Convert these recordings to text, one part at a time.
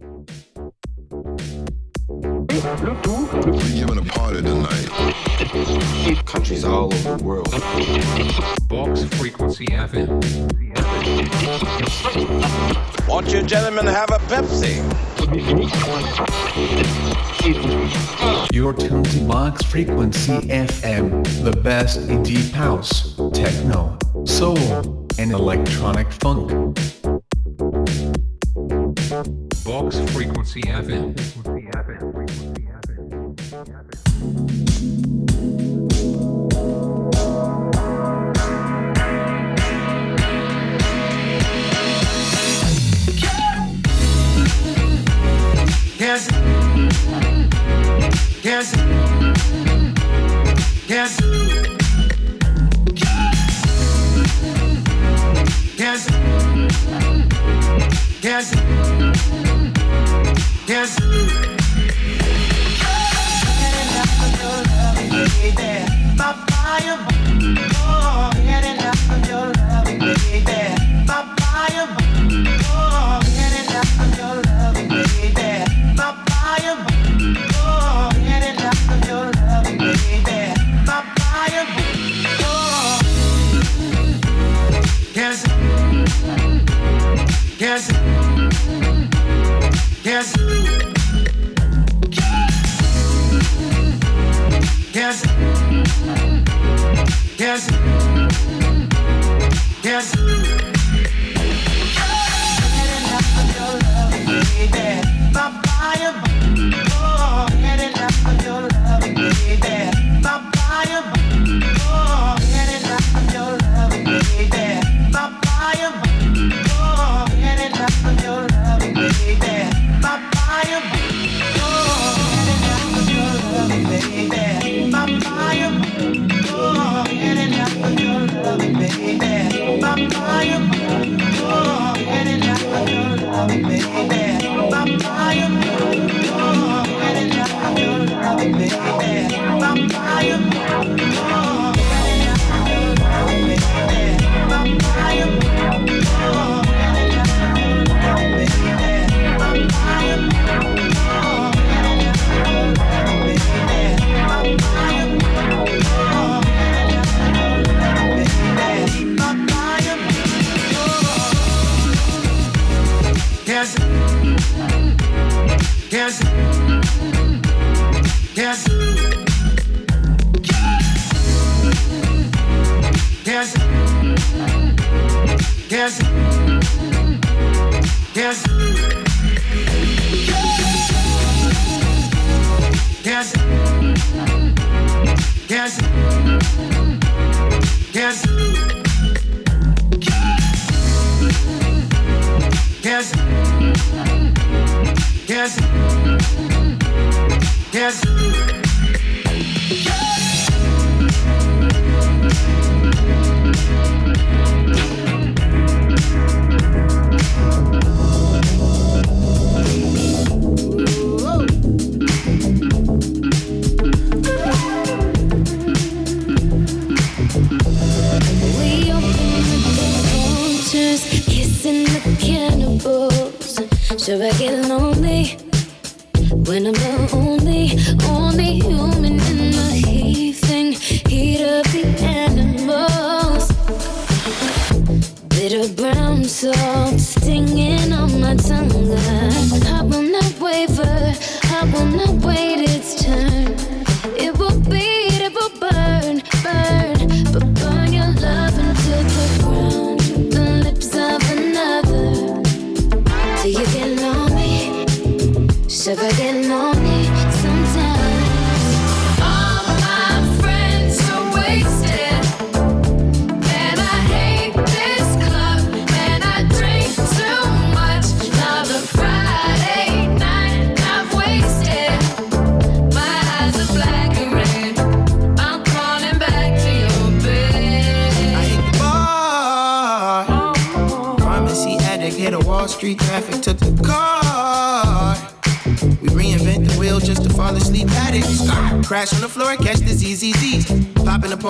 We're giving a party tonight. Countries all over the world. Box frequency FM. Won't you gentlemen have a Pepsi? You're tuned to Box Frequency FM, the best in deep house, techno, soul, and electronic funk. Vox Frequency FM. Frequency FM. Frequency FM can't do. Enough with your love, baby. My fire.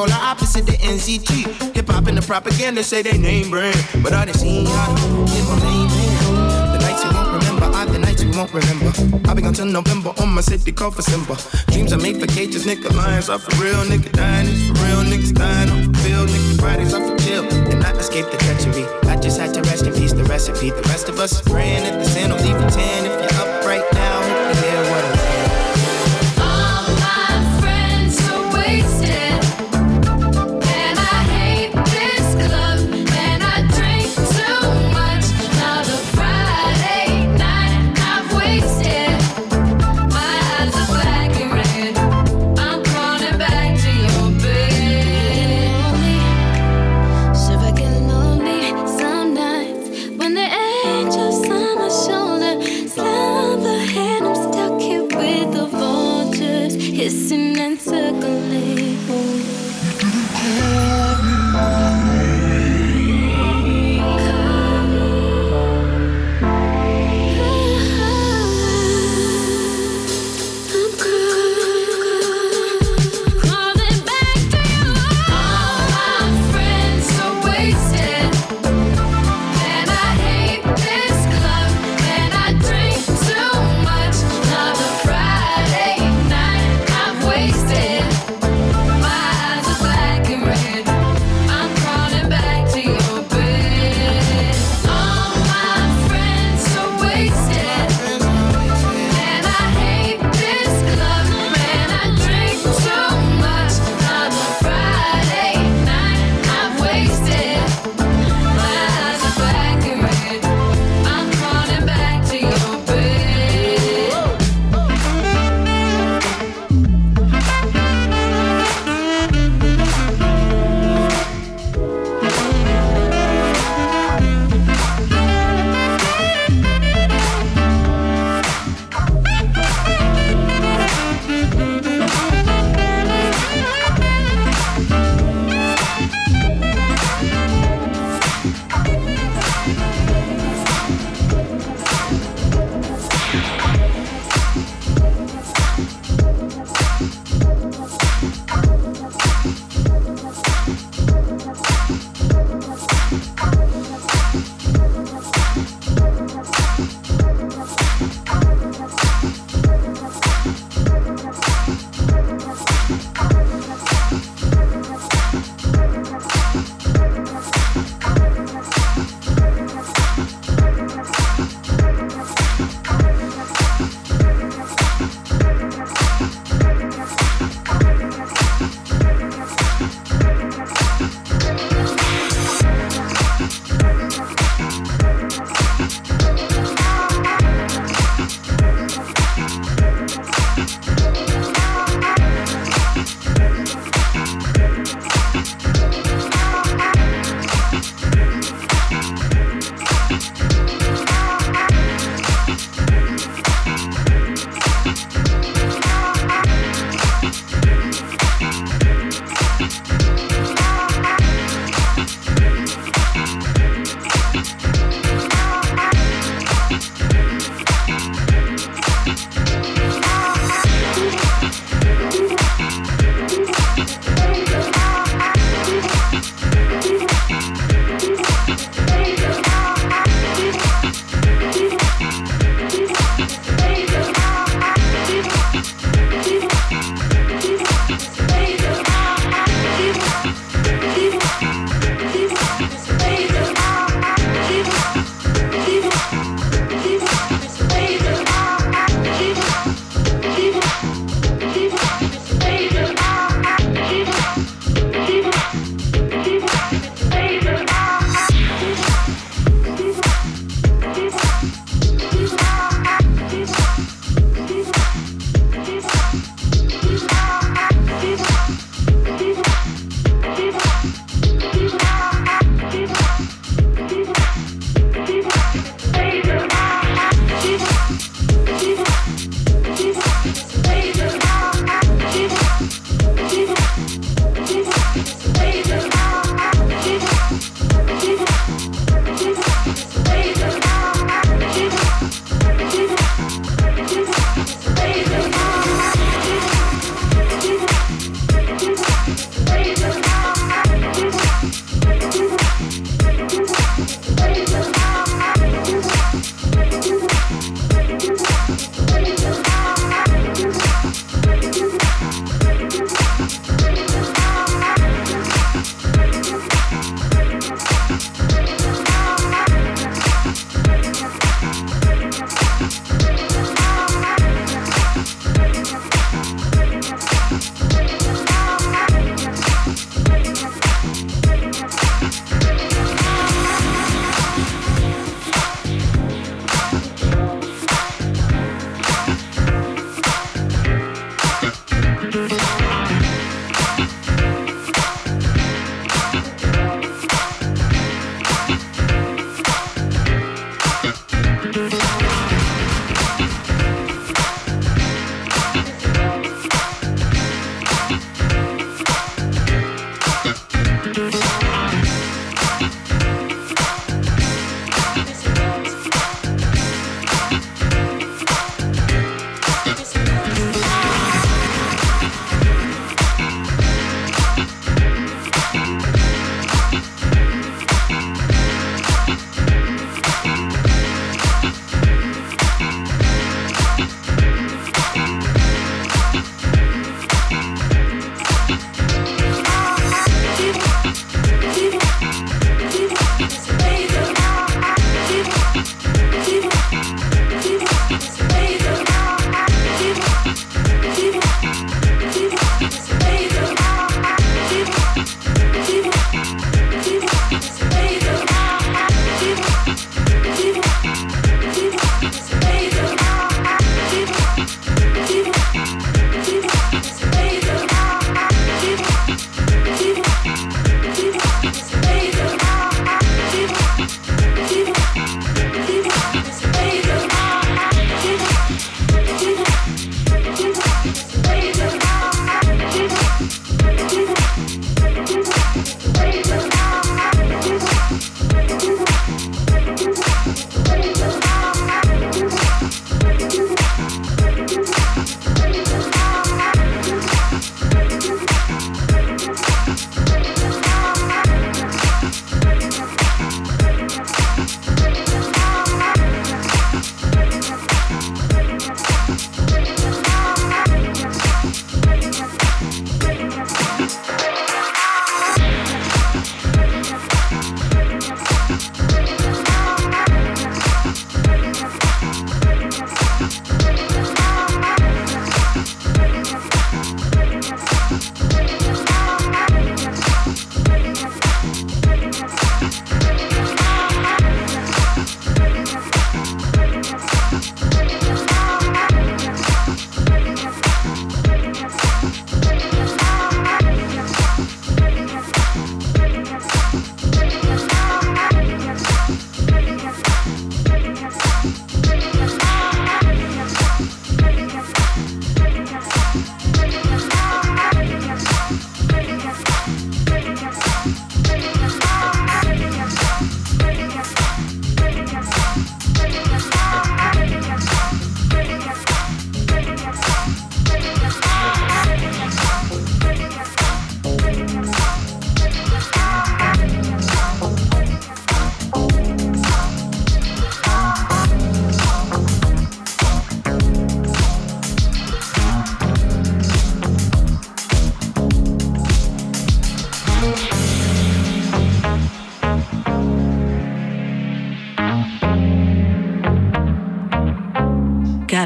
polar opposite the NCT. Hip hop and the propaganda say they name brand, but I they see are the name brand. The nights you won't remember are the nights you won't remember. I'll be gone till November on my city call for Simba. Dreams are made for cages, nigga. Lions are for real, nigga. Diners for real, niggas dying on the field, nigga. Fridays are for chill, and I escaped the treachery. I just had to rest in peace, the recipe. The rest of us is praying at the sin, will leave you 10 if you're up right now.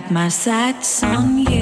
Got my sights on you.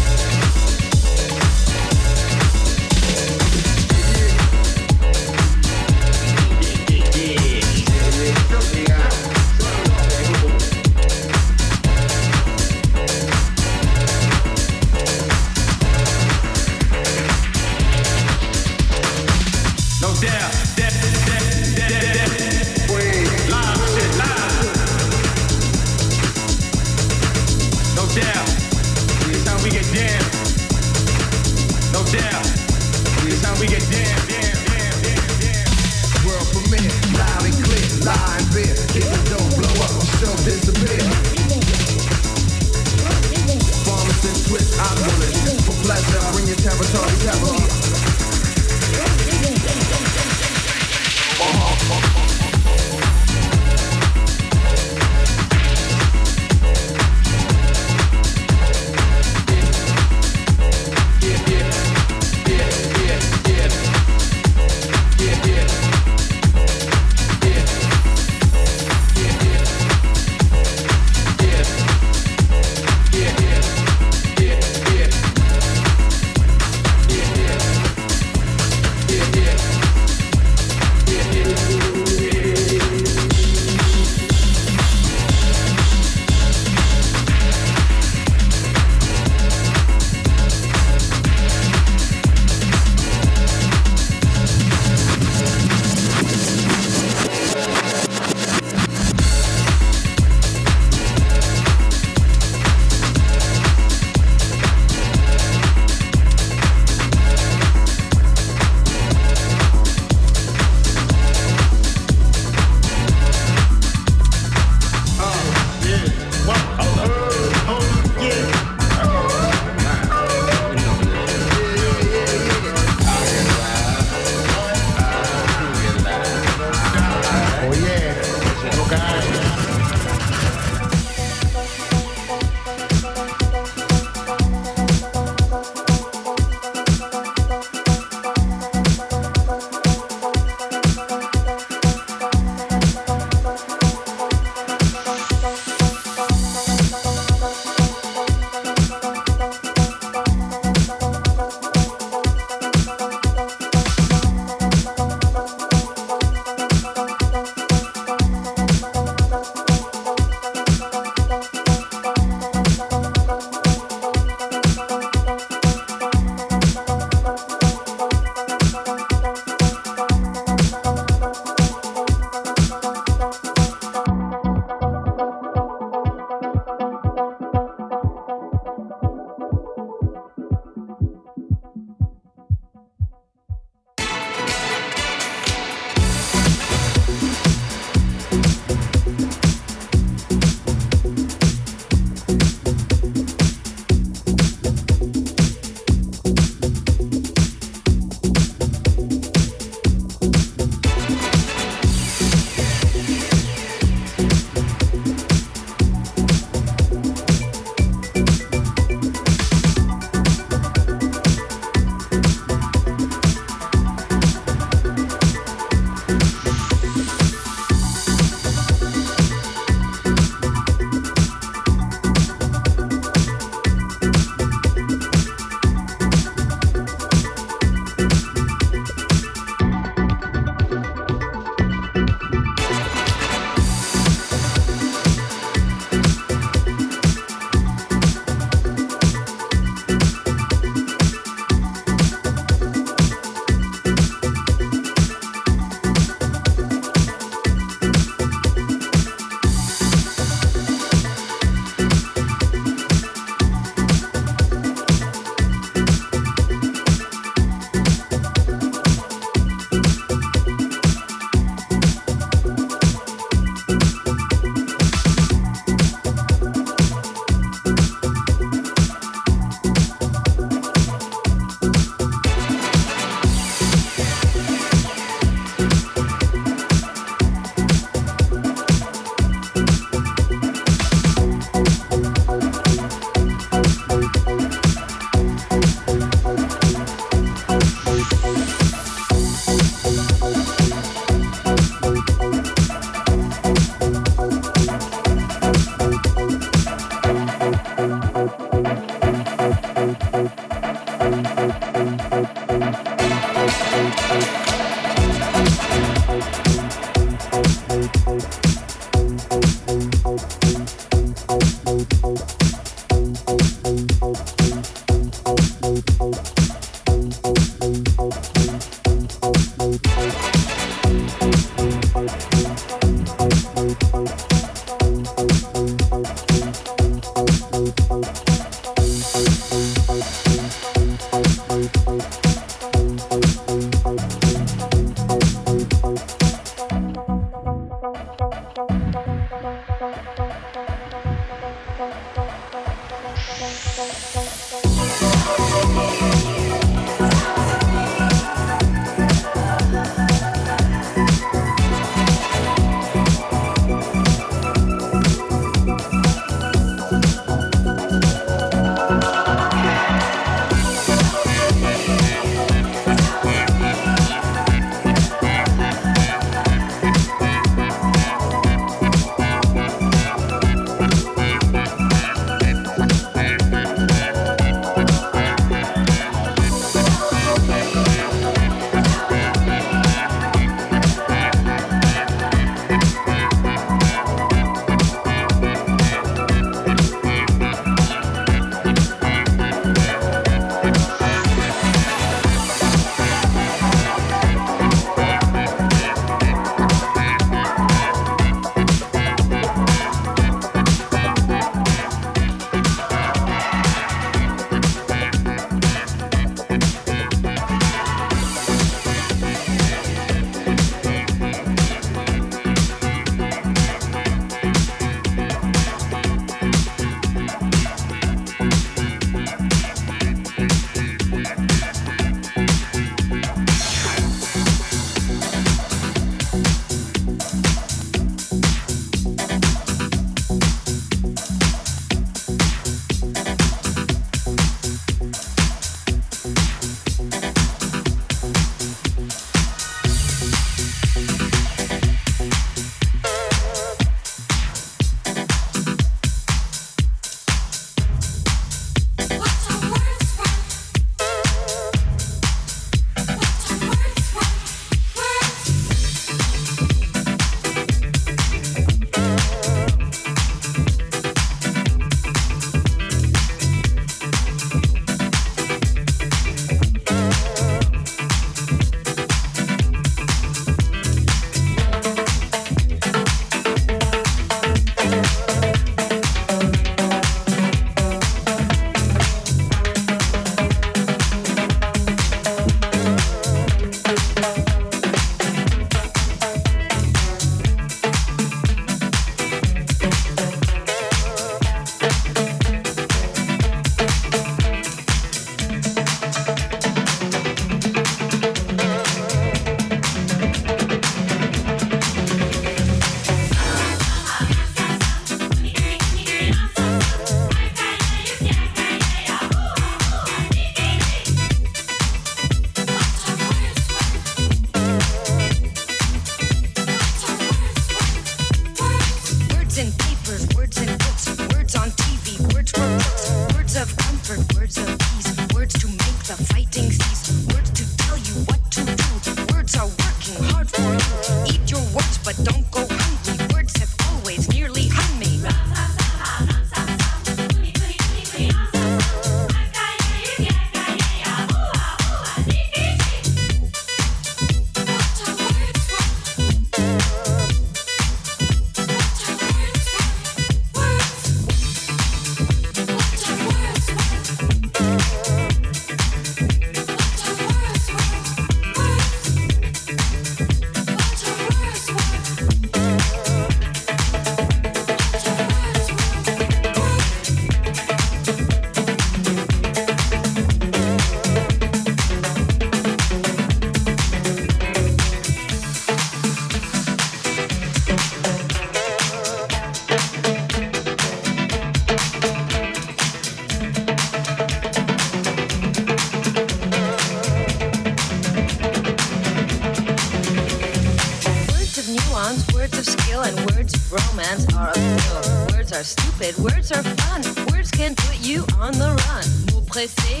Mots maudits,